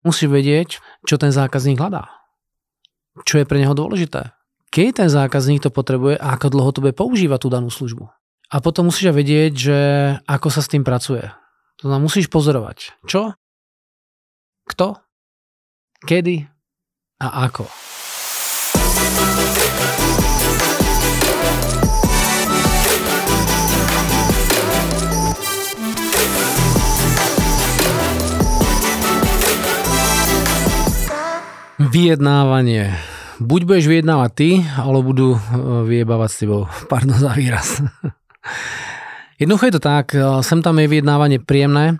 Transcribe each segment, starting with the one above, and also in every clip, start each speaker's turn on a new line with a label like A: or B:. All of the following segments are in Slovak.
A: Musíš vedieť, čo ten zákazník hľadá. Čo je pre neho dôležité. Keď ten zákazník to potrebuje a ako dlho to bude používať tú danú službu. A potom musíš vedieť, že ako sa s tým pracuje. To znamená, musíš pozorovať. Čo? Kto? Kedy? A ako? Vyjednávanie. Buď budeš vyjednávať ty, alebo budú e, vyjebávať s tebou. Pardon za výraz. Jednoducho je to tak, e, sem tam je vyjednávanie príjemné,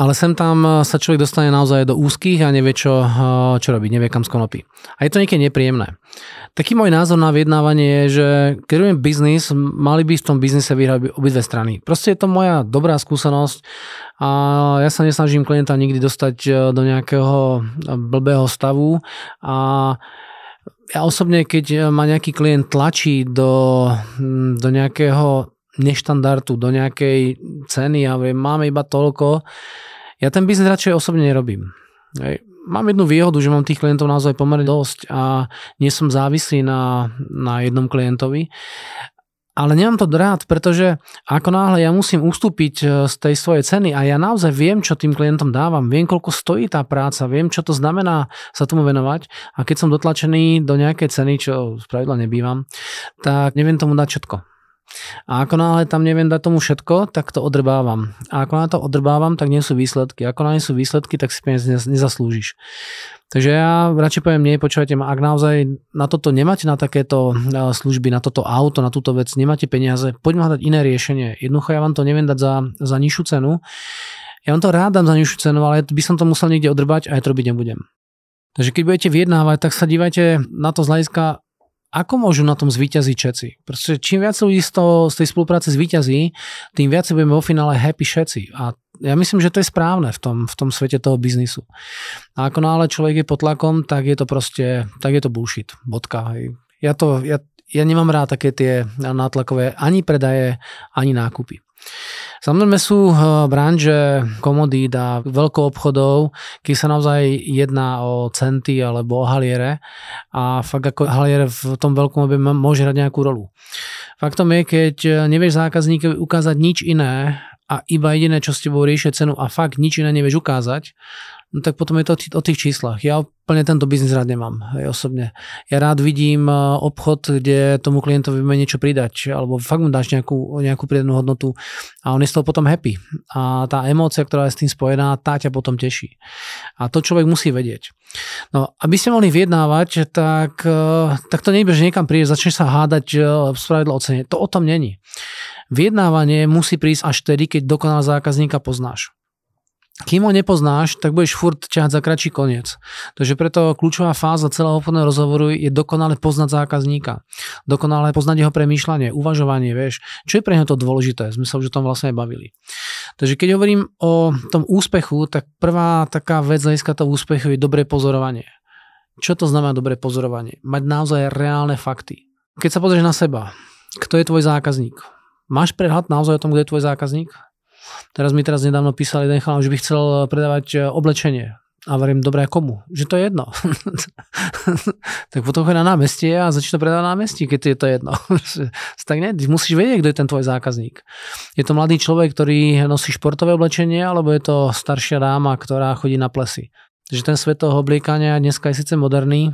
A: ale sem tam e, sa človek dostane naozaj do úzkých a nevie, čo, čo robiť, nevie kam skonopí. A je to niekedy nepríjemné. Taký môj názor na vyjednávanie je, že keď robím biznis, mali by v tom biznise vyhrať obidve strany. Proste je to moja dobrá skúsenosť a ja sa nesnažím klienta nikdy dostať e, do nejakého blbého stavu a ja osobne, keď ma nejaký klient tlačí do, do nejakého neštandardu, do nejakej ceny a viem, máme iba toľko, ja ten biznes radšej osobne nerobím. Hej mám jednu výhodu, že mám tých klientov naozaj pomerne dosť a nie som závislý na, na jednom klientovi. Ale nemám to rád, pretože ako náhle ja musím ustúpiť e, z tej svojej ceny a ja naozaj viem, čo tým klientom dávam, viem, koľko stojí tá práca, viem, čo to znamená sa tomu venovať a keď som dotlačený do nejakej ceny, čo spravidla nebývam, tak neviem tomu dať všetko. A ako náhle tam neviem dať tomu všetko, tak to odrbávam. A ako náhle to odrbávam, tak nie sú výsledky. Ako náhle sú výsledky, tak si peniaz nezaslúžiš. Takže ja radšej poviem, nie, počúvajte ma, ak naozaj na toto nemáte na takéto e, služby, na toto auto, na túto vec, nemáte peniaze, poďme hľadať iné riešenie. Jednoducho ja vám to neviem dať za, za nižšiu cenu. Ja vám to rád dám za nižšiu cenu, ale by som to musel niekde odrbať a ja to robiť nebudem. Takže keď budete vyjednávať, tak sa dívajte na to z hľadiska ako môžu na tom zvíťaziť všetci? Pretože čím viac ľudí z, toho, z tej spolupráce zvíťazí, tým viac budeme vo finále happy všetci. A ja myslím, že to je správne v tom, v tom svete toho biznisu. A ako náhle človek je pod tlakom, tak je to proste, tak je to bullshit. Bodka. Ja, to, ja, ja nemám rád také tie nátlakové ani predaje, ani nákupy. Samozrejme sú eh, branže komodít a obchodov, keď sa naozaj jedná o centy alebo o haliere a fakt ako haliere v tom veľkom objeme môže hrať nejakú rolu. Faktom je, keď nevieš zákazníkovi ukázať nič iné a iba jediné, čo s tebou riešia cenu a fakt nič iné nevieš ukázať, no tak potom je to o tých číslach. Ja úplne tento biznis rád nemám, aj osobne. Ja rád vidím e, obchod, kde tomu klientovi vie niečo pridať, alebo fakt mu dáš nejakú, nejakú pridanú hodnotu a on je z toho potom happy. A tá emócia, ktorá je s tým spojená, tá ťa potom teší. A to človek musí vedieť. No, aby ste mohli vyjednávať, tak, e, tak to nejde, že niekam prídeš, začneš sa hádať e, spravidlo ocenie. To o tom není. Vyjednávanie musí prísť až vtedy, keď dokonal zákazníka poznáš. Kým ho nepoznáš, tak budeš furt ťahať za kratší koniec. Takže preto kľúčová fáza celého obchodného rozhovoru je dokonale poznať zákazníka. Dokonale poznať jeho premýšľanie, uvažovanie, vieš, čo je pre neho to dôležité. Sme sa už o tom vlastne bavili. Takže keď hovorím o tom úspechu, tak prvá taká vec hľadiska toho úspechu je dobré pozorovanie. Čo to znamená dobré pozorovanie? Mať naozaj reálne fakty. Keď sa pozrieš na seba, kto je tvoj zákazník? Máš prehľad naozaj o tom, kto je tvoj zákazník? Teraz mi teraz nedávno písali jeden chalán, že by chcel predávať e, oblečenie. A verím, dobré, komu? Že to je jedno. tak potom chodí na námestie a začne predávať na námestí, keď je to jedno. tak ne, musíš vedieť, kto je ten tvoj zákazník. Je to mladý človek, ktorý nosí športové oblečenie, alebo je to staršia dáma, ktorá chodí na plesy. Takže ten svet toho obliekania dneska je síce moderný,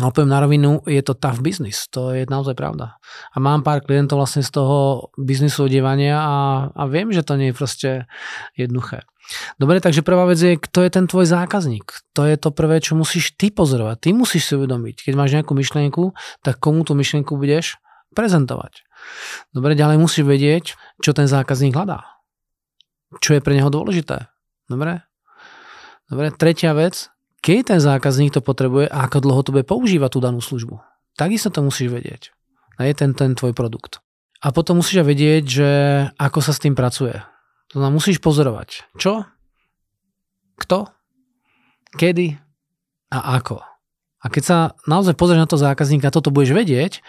A: ale poviem na rovinu, je to tough business, to je naozaj pravda. A mám pár klientov vlastne z toho biznisu odievania a, a viem, že to nie je proste jednoduché. Dobre, takže prvá vec je, kto je ten tvoj zákazník. To je to prvé, čo musíš ty pozorovať. Ty musíš si uvedomiť, keď máš nejakú myšlienku, tak komu tú myšlienku budeš prezentovať. Dobre, ďalej musíš vedieť, čo ten zákazník hľadá. Čo je pre neho dôležité. Dobre? Dobre, tretia vec, keď ten zákazník to potrebuje a ako dlho to bude používať tú danú službu. Takisto to musíš vedieť. A je ten, ten tvoj produkt. A potom musíš vedieť, že ako sa s tým pracuje. To znamená, musíš pozorovať. Čo? Kto? Kedy? A ako? A keď sa naozaj pozrieš na to zákazníka a toto budeš vedieť,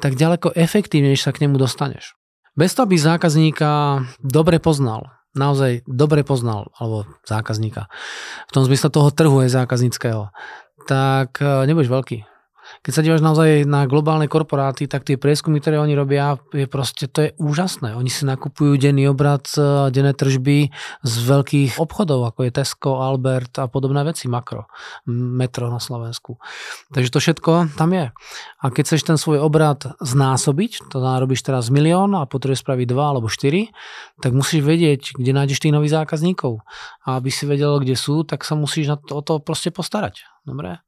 A: tak ďaleko efektívnejšie sa k nemu dostaneš. Bez toho, aby zákazníka dobre poznal, naozaj dobre poznal, alebo zákazníka, v tom zmysle toho trhu je zákazníckého, tak e, nebudeš veľký keď sa dívaš naozaj na globálne korporáty, tak tie prieskumy, ktoré oni robia, je proste, to je úžasné. Oni si nakupujú denný obrad, e, denné tržby z veľkých obchodov, ako je Tesco, Albert a podobné veci, makro, metro na Slovensku. Takže to všetko tam je. A keď chceš ten svoj obrad znásobiť, to narobíš teraz milión a potrebuješ spraviť dva alebo štyri, tak musíš vedieť, kde nájdeš tých nových zákazníkov. A aby si vedel, kde sú, tak sa musíš na to, o to proste postarať. Dobre?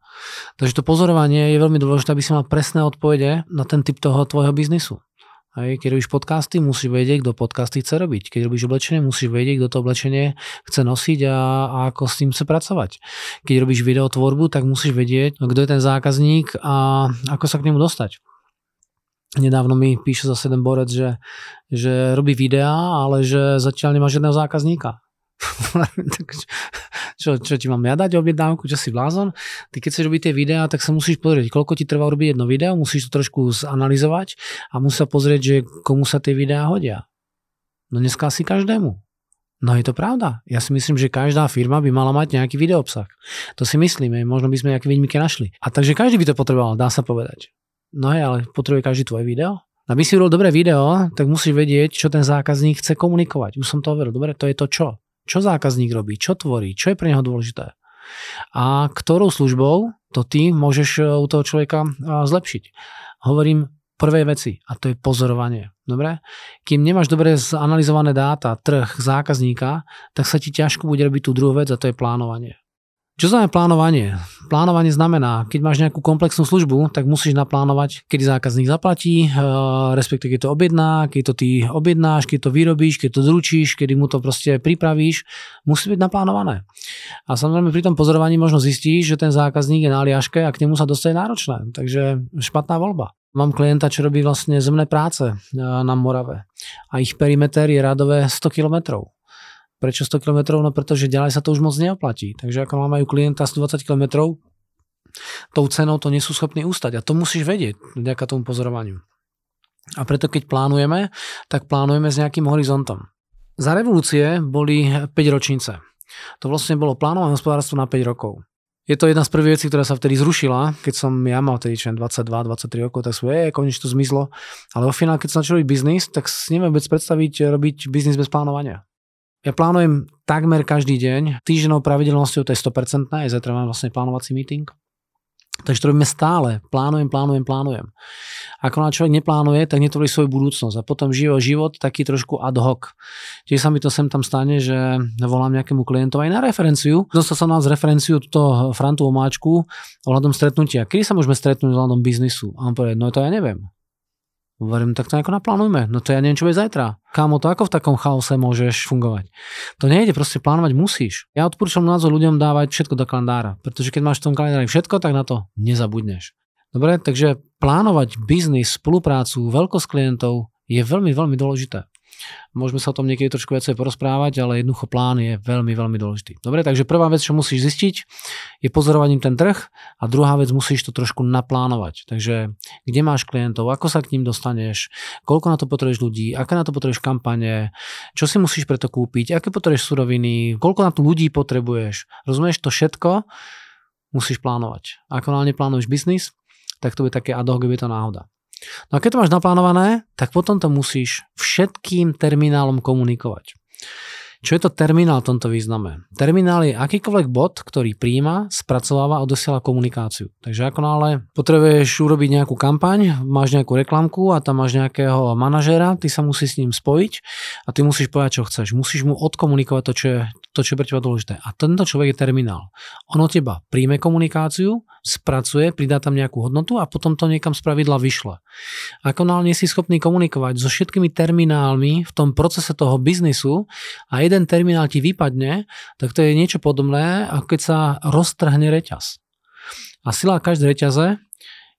A: Takže to pozorovanie je veľmi dôležité, aby si mal presné odpovede na ten typ toho tvojho biznisu. Hej, keď robíš podcasty, musíš vedieť, kto podcasty chce robiť. Keď robíš oblečenie, musíš vedieť, kto to oblečenie chce nosiť a, a ako s tým chce pracovať. Keď robíš videotvorbu, tak musíš vedieť, kto je ten zákazník a ako sa k nemu dostať. Nedávno mi píše zase jeden borec, že, že robí videá, ale že zatiaľ nemá žiadneho zákazníka. čo, čo ti mám ja dať objednávku, čo si blázon? Ty keď chceš robiť tie videá, tak sa musíš pozrieť, koľko ti trvá urobiť jedno video, musíš to trošku zanalizovať a musíš sa pozrieť, že komu sa tie videá hodia. No dneska asi každému. No je to pravda. Ja si myslím, že každá firma by mala mať nejaký videoobsah. To si myslíme, možno by sme nejaké výnimky našli. A takže každý by to potreboval, dá sa povedať. No je, ale potrebuje každý tvoje video. Aby si urobil dobré video, tak musíš vedieť, čo ten zákazník chce komunikovať. Už som to hovoril. Dobre, to je to čo. Čo zákazník robí, čo tvorí, čo je pre neho dôležité. A ktorou službou to ty môžeš e, u toho človeka e, zlepšiť. Hovorím prvé veci a to je pozorovanie. Dobre? Kým nemáš dobre zanalizované dáta, trh, zákazníka, tak sa ti ťažko bude robiť tú druhú vec a to je plánovanie. Čo znamená plánovanie? Plánovanie znamená, keď máš nejakú komplexnú službu, tak musíš naplánovať, kedy zákazník zaplatí, eh, respektíve keď to objedná, keď to ty objednáš, keď to vyrobíš, keď to zručíš, kedy mu to proste pripravíš, musí byť naplánované. A samozrejme pri tom pozorovaní možno zistíš, že ten zákazník je na liaške a k nemu sa dostane náročné. Takže špatná voľba. Mám klienta, čo robí vlastne zemné práce eh, na Morave a ich perimeter je radové 100 kilometrov. Prečo 100 km? No pretože ďalej sa to už moc neoplatí. Takže ako majú klienta 120 km, tou cenou to nie sú schopní ustať. A to musíš vedieť vďaka tomu pozorovaniu. A preto keď plánujeme, tak plánujeme s nejakým horizontom. Za revolúcie boli 5 ročnice. To vlastne bolo plánované hospodárstvo na 5 rokov. Je to jedna z prvých vecí, ktorá sa vtedy zrušila, keď som ja mal vtedy 22-23 rokov, tak svoje, konečne to zmizlo. Ale vo finále, keď som začal robiť biznis, tak si neviem vôbec predstaviť robiť biznis bez plánovania. Ja plánujem takmer každý deň, týždennou pravidelnosťou to je 100%, aj zajtra mám vlastne plánovací meeting. Takže to robíme stále. Plánujem, plánujem, plánujem. Ako na človek neplánuje, tak netvorí svoju budúcnosť. A potom žije život taký trošku ad hoc. Tiež sa mi to sem tam stane, že volám nejakému klientovi aj na referenciu. Dostal som nás referenciu túto Frantu Omáčku ohľadom stretnutia. Kedy sa môžeme stretnúť ohľadom biznisu? A on povie, no to ja neviem. Hovorím, tak to nejako naplánujme. No to ja neviem, čo bude zajtra. Kámo, to ako v takom chaose môžeš fungovať? To nejde, proste plánovať musíš. Ja odporúčam názor ľuďom dávať všetko do kalendára, pretože keď máš v tom kalendári všetko, tak na to nezabudneš. Dobre, takže plánovať biznis, spoluprácu, veľkosť klientov je veľmi, veľmi dôležité. Môžeme sa o tom niekedy trošku viacej porozprávať, ale jednoducho plán je veľmi, veľmi dôležitý. Dobre, takže prvá vec, čo musíš zistiť, je pozorovaním ten trh a druhá vec, musíš to trošku naplánovať. Takže kde máš klientov, ako sa k ním dostaneš, koľko na to potrebuješ ľudí, aké na to potrebuješ kampane, čo si musíš preto kúpiť, aké potrebuješ suroviny, koľko na to ľudí potrebuješ. Rozumieš to všetko? Musíš plánovať. Ako náhle plánuješ biznis, tak to bude také ad hoc, je to náhoda. No a keď to máš naplánované, tak potom to musíš všetkým terminálom komunikovať. Čo je to terminál v tomto význame? Terminál je akýkoľvek bod, ktorý príjma, spracováva a odosiela komunikáciu. Takže ako nále potrebuješ urobiť nejakú kampaň, máš nejakú reklamku a tam máš nejakého manažéra, ty sa musíš s ním spojiť a ty musíš povedať, čo chceš. Musíš mu odkomunikovať to, čo je, to, čo je pre teba dôležité. A tento človek je terminál. On od teba príjme komunikáciu, spracuje, pridá tam nejakú hodnotu a potom to niekam z pravidla vyšle. Ako náhle si schopný komunikovať so všetkými terminálmi v tom procese toho biznisu a jeden terminál ti vypadne, tak to je niečo podobné, ako keď sa roztrhne reťaz. A sila každej reťaze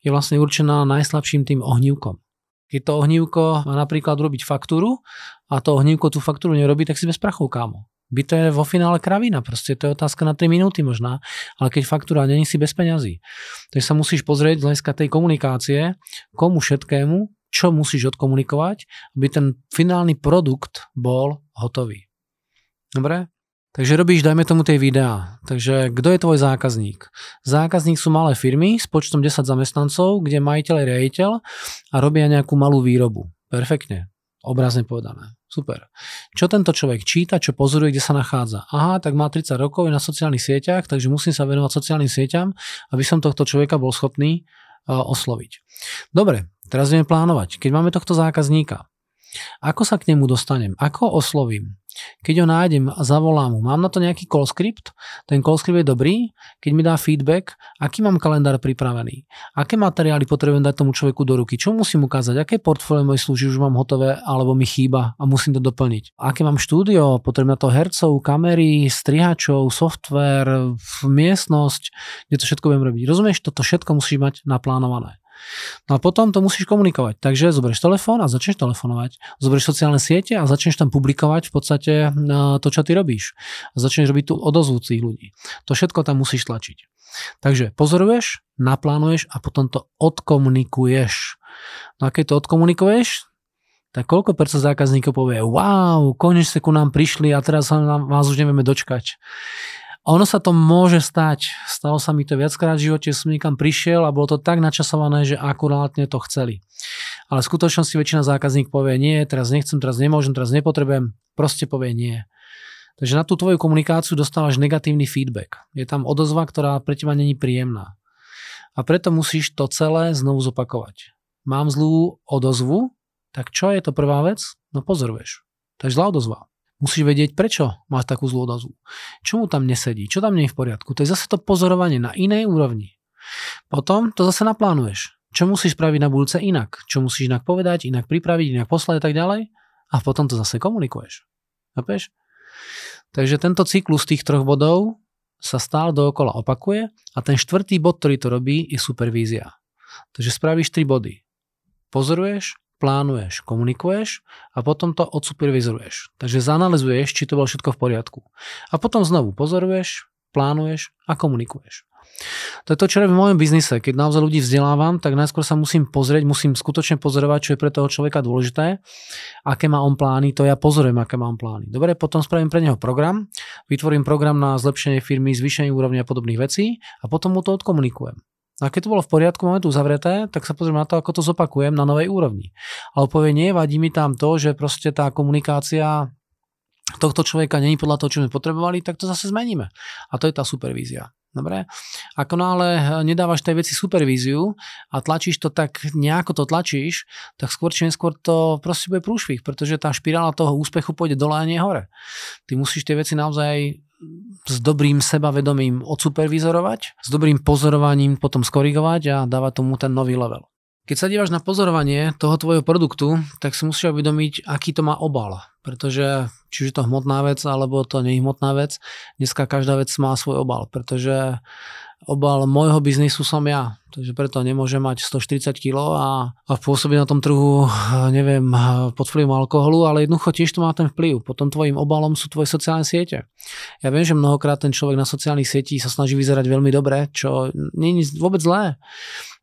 A: je vlastne určená najslabším tým ohnívkom. Keď to ohnívko má napríklad robiť faktúru a to ohnívko tú faktúru nerobí, tak si bez prachov, kámo by to je vo finále kravina, proste to je otázka na 3 minúty možná, ale keď faktúra není si bez peňazí. Takže sa musíš pozrieť z hľadiska tej komunikácie, komu všetkému, čo musíš odkomunikovať, aby ten finálny produkt bol hotový. Dobre? Takže robíš, dajme tomu, tie videá. Takže kto je tvoj zákazník? Zákazník sú malé firmy s počtom 10 zamestnancov, kde majiteľ je riaditeľ a robia nejakú malú výrobu. Perfektne. Obrazne povedané. Super. Čo tento človek číta, čo pozoruje, kde sa nachádza? Aha, tak má 30 rokov, je na sociálnych sieťach, takže musím sa venovať sociálnym sieťam, aby som tohto človeka bol schopný osloviť. Dobre, teraz ideme plánovať. Keď máme tohto zákazníka, ako sa k nemu dostanem? Ako oslovím? Keď ho nájdem a zavolám mu, mám na to nejaký call script, ten call script je dobrý, keď mi dá feedback, aký mám kalendár pripravený, aké materiály potrebujem dať tomu človeku do ruky, čo musím ukázať, aké portfólio mojej služby už mám hotové alebo mi chýba a musím to doplniť. Aké mám štúdio, potrebujem na to hercov, kamery, strihačov, software, miestnosť, kde to všetko budem robiť. Rozumieš, toto všetko musíš mať naplánované. No a potom to musíš komunikovať. Takže zoberieš telefón a začneš telefonovať. Zoberieš sociálne siete a začneš tam publikovať v podstate e, to, čo ty robíš. A začneš robiť tú odozvu tých ľudí. To všetko tam musíš tlačiť. Takže pozoruješ, naplánuješ a potom to odkomunikuješ. No a keď to odkomunikuješ, tak koľko percent zákazníkov povie, wow, konečne ku nám prišli a teraz sa vás už nevieme dočkať. Ono sa to môže stať. Stalo sa mi to viackrát v živote, som niekam prišiel a bolo to tak načasované, že akurátne to chceli. Ale v skutočnosti väčšina zákazník povie nie, teraz nechcem, teraz nemôžem, teraz nepotrebujem, proste povie nie. Takže na tú tvoju komunikáciu dostávaš negatívny feedback. Je tam odozva, ktorá pre teba není príjemná. A preto musíš to celé znovu zopakovať. Mám zlú odozvu, tak čo je to prvá vec? No pozoruješ. To je zlá odozva. Musíš vedieť, prečo máš takú zlú odozvu. Čo mu tam nesedí, čo tam nie je v poriadku. To je zase to pozorovanie na inej úrovni. Potom to zase naplánuješ. Čo musíš spraviť na budúce inak? Čo musíš inak povedať, inak pripraviť, inak poslať a tak ďalej? A potom to zase komunikuješ. Chápeš? Takže tento cyklus tých troch bodov sa stále dookola opakuje a ten štvrtý bod, ktorý to robí, je supervízia. Takže spravíš tri body. Pozoruješ, plánuješ, komunikuješ a potom to odsupervizuješ. Takže zanalizuješ, či to bolo všetko v poriadku. A potom znovu pozoruješ, plánuješ a komunikuješ. To je to, čo robím v mojom biznise. Keď naozaj ľudí vzdelávam, tak najskôr sa musím pozrieť, musím skutočne pozorovať, čo je pre toho človeka dôležité, aké má on plány, to ja pozorujem, aké má on plány. Dobre, potom spravím pre neho program, vytvorím program na zlepšenie firmy, zvýšenie úrovne a podobných vecí a potom mu to odkomunikujem. A keď to bolo v poriadku, máme tu zavreté, tak sa pozriem na to, ako to zopakujem na novej úrovni. Ale povie, nie, vadí mi tam to, že proste tá komunikácia tohto človeka není podľa toho, čo sme potrebovali, tak to zase zmeníme. A to je tá supervízia. Dobre? Ako náhle nedávaš tej veci supervíziu a tlačíš to tak, nejako to tlačíš, tak skôr či neskôr to proste bude prúšvih, pretože tá špirála toho úspechu pôjde dole a nie hore. Ty musíš tie veci naozaj s dobrým sebavedomím odsupervizorovať, s dobrým pozorovaním potom skorigovať a dávať tomu ten nový level. Keď sa dívaš na pozorovanie toho tvojho produktu, tak si musíš uvedomiť, aký to má obal. Pretože či už je to hmotná vec, alebo to nie je hmotná vec, dneska každá vec má svoj obal. Pretože obal môjho biznisu som ja. Takže preto nemôžem mať 140 kg a, a pôsobiť na tom trhu, neviem, pod vplyvom alkoholu, ale jednoducho tiež to má ten vplyv. Potom tvojim obalom sú tvoje sociálne siete. Ja viem, že mnohokrát ten človek na sociálnych sietích sa snaží vyzerať veľmi dobre, čo nie je vôbec zlé.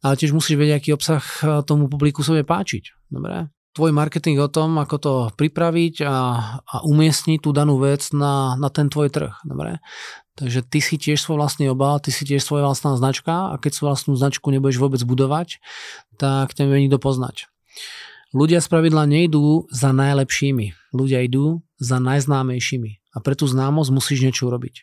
A: Ale tiež musíš vedieť, aký obsah tomu publiku sobie páčiť. Dobre? Tvoj marketing o tom, ako to pripraviť a, a umiestniť tú danú vec na, na ten tvoj trh. Dobre? Takže ty si tiež svoj vlastný obal, ty si tiež svoja vlastná značka a keď svoju vlastnú značku nebudeš vôbec budovať, tak ťa nebude nikto poznať. Ľudia z pravidla nejdú za najlepšími, ľudia idú za najznámejšími a pre tú známosť musíš niečo urobiť.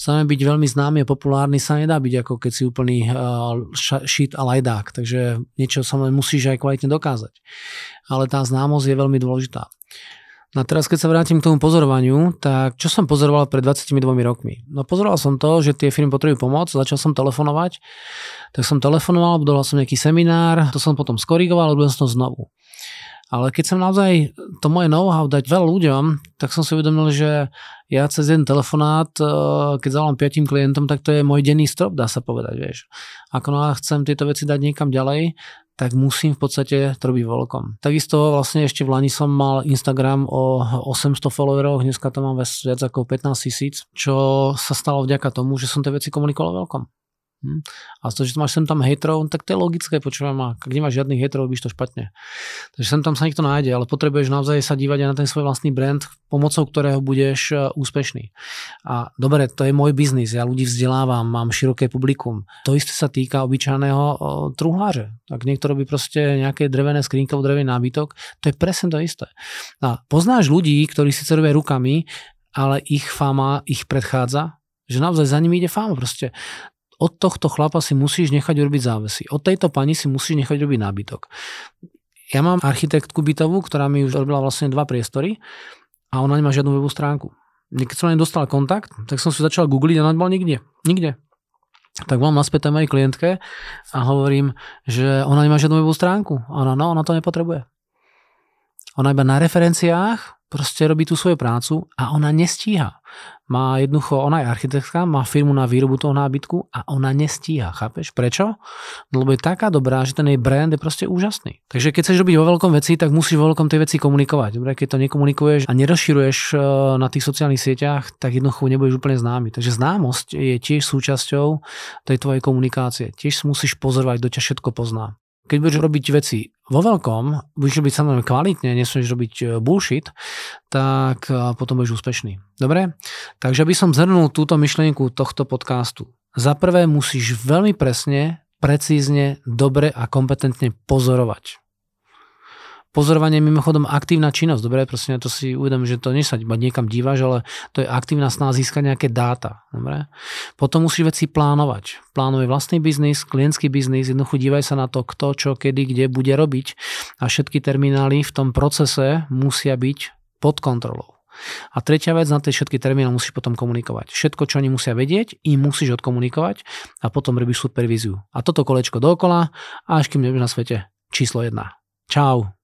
A: Samé byť veľmi známy a populárny sa nedá byť ako keď si úplný uh, shit a lajdák, takže niečo samé musíš aj kvalitne dokázať. Ale tá známosť je veľmi dôležitá. No a teraz, keď sa vrátim k tomu pozorovaniu, tak čo som pozoroval pred 22 rokmi? No pozoroval som to, že tie firmy potrebujú pomoc, začal som telefonovať, tak som telefonoval, budoval som nejaký seminár, to som potom skorigoval, robil som to znovu. Ale keď som naozaj to moje know-how dať veľa ľuďom, tak som si uvedomil, že ja cez jeden telefonát, eh, keď zavolám piatim klientom, tak to je môj denný strop, dá sa povedať, vieš. Ako no chcem tieto veci dať niekam ďalej, tak musím v podstate to robiť veľkom. Takisto vlastne ešte v Lani som mal Instagram o 800 followerov, dneska to mám viac ako 15 tisíc, čo sa stalo vďaka tomu, že som tie veci komunikoval veľkom. Hm? A to, že máš sem tam hejtrov, tak to je logické, počúvam, a keď nemáš žiadnych hejtrov, robíš to špatne. Takže sem tam sa niekto nájde, ale potrebuješ naozaj sa dívať aj na ten svoj vlastný brand, pomocou ktorého budeš e, úspešný. A dobre, to je môj biznis, ja ľudí vzdelávam, mám široké publikum. To isté sa týka obyčajného e, truhláře. Tak niekto robí proste nejaké drevené skrinky alebo drevený nábytok, to je presne to isté. A poznáš ľudí, ktorí síce robia rukami, ale ich fama ich predchádza, že naozaj za nimi ide fáma. Proste od tohto chlapa si musíš nechať urobiť závesy. Od tejto pani si musíš nechať robiť nábytok. Ja mám architektku bytovú, ktorá mi už robila vlastne dva priestory a ona nemá žiadnu webovú stránku. Keď som len dostal kontakt, tak som si začal googliť a bola nikde. Nikde. Tak mám naspäť mojej klientke a hovorím, že ona nemá žiadnu webovú stránku. A ona, no, ona to nepotrebuje. Ona iba na referenciách proste robí tú svoju prácu a ona nestíha. Má jednoducho, ona je architektka, má firmu na výrobu toho nábytku a ona nestíha, chápeš? Prečo? No, lebo je taká dobrá, že ten jej brand je proste úžasný. Takže keď chceš robiť vo veľkom veci, tak musíš vo veľkom tej veci komunikovať. Dobre, keď to nekomunikuješ a nerozširuješ e, na tých sociálnych sieťach, tak jednoducho nebudeš úplne známy. Takže známosť je tiež súčasťou tej tvojej komunikácie. Tiež musíš pozorovať, kto ťa všetko pozná keď budeš robiť veci vo veľkom, budeš robiť samozrejme kvalitne, nesmieš robiť e, bullshit, tak e, potom budeš úspešný. Dobre? Takže aby som zhrnul túto myšlienku tohto podcastu. Za prvé musíš veľmi presne, precízne, dobre a kompetentne pozorovať. Pozorovanie je mimochodom aktívna činnosť, dobre, prosím, to si uvedom, že to nie sa iba niekam dívaš, ale to je aktívna snaha získať nejaké dáta, dobre. Potom musíš veci plánovať. Plánuj vlastný biznis, klientský biznis, jednoducho dívaj sa na to, kto, čo, kedy, kde bude robiť a všetky terminály v tom procese musia byť pod kontrolou. A tretia vec, na tej všetky terminály musíš potom komunikovať. Všetko, čo oni musia vedieť, im musíš odkomunikovať a potom robíš supervíziu. A toto kolečko dokola, až kým nebudeš na svete číslo 1. Čau.